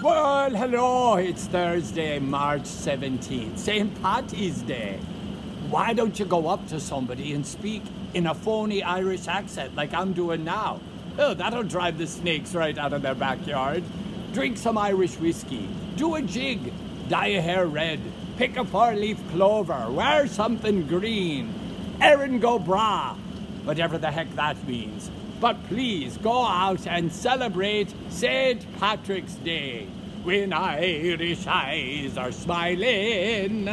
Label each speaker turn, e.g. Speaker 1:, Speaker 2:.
Speaker 1: Well, hello. It's Thursday, March 17th, St. Patty's Day. Why don't you go up to somebody and speak in a phony Irish accent like I'm doing now? Oh, that'll drive the snakes right out of their backyard. Drink some Irish whiskey. Do a jig. Dye your hair red. Pick a four leaf clover. Wear something green. Erin go bragh. Whatever the heck that means. But please go out and celebrate St. Patrick's Day when Irish eyes are smiling.